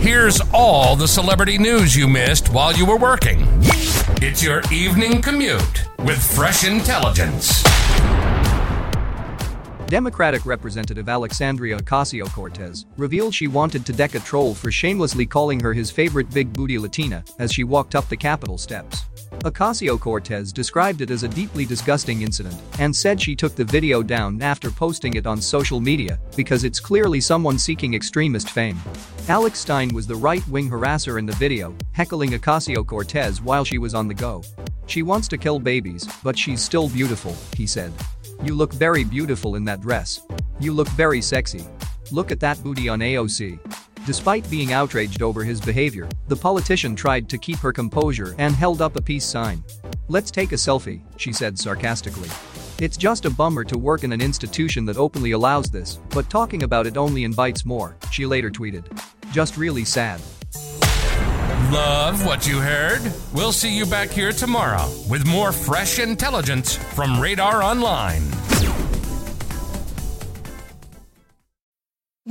Here's all the celebrity news you missed while you were working. It's your evening commute with fresh intelligence. Democratic Representative Alexandria Ocasio Cortez revealed she wanted to deck a troll for shamelessly calling her his favorite big booty Latina as she walked up the Capitol steps. Ocasio Cortez described it as a deeply disgusting incident and said she took the video down after posting it on social media because it's clearly someone seeking extremist fame. Alex Stein was the right wing harasser in the video, heckling Ocasio Cortez while she was on the go. She wants to kill babies, but she's still beautiful, he said. You look very beautiful in that dress. You look very sexy. Look at that booty on AOC. Despite being outraged over his behavior, the politician tried to keep her composure and held up a peace sign. Let's take a selfie, she said sarcastically. It's just a bummer to work in an institution that openly allows this, but talking about it only invites more, she later tweeted. Just really sad. Love what you heard? We'll see you back here tomorrow with more fresh intelligence from Radar Online.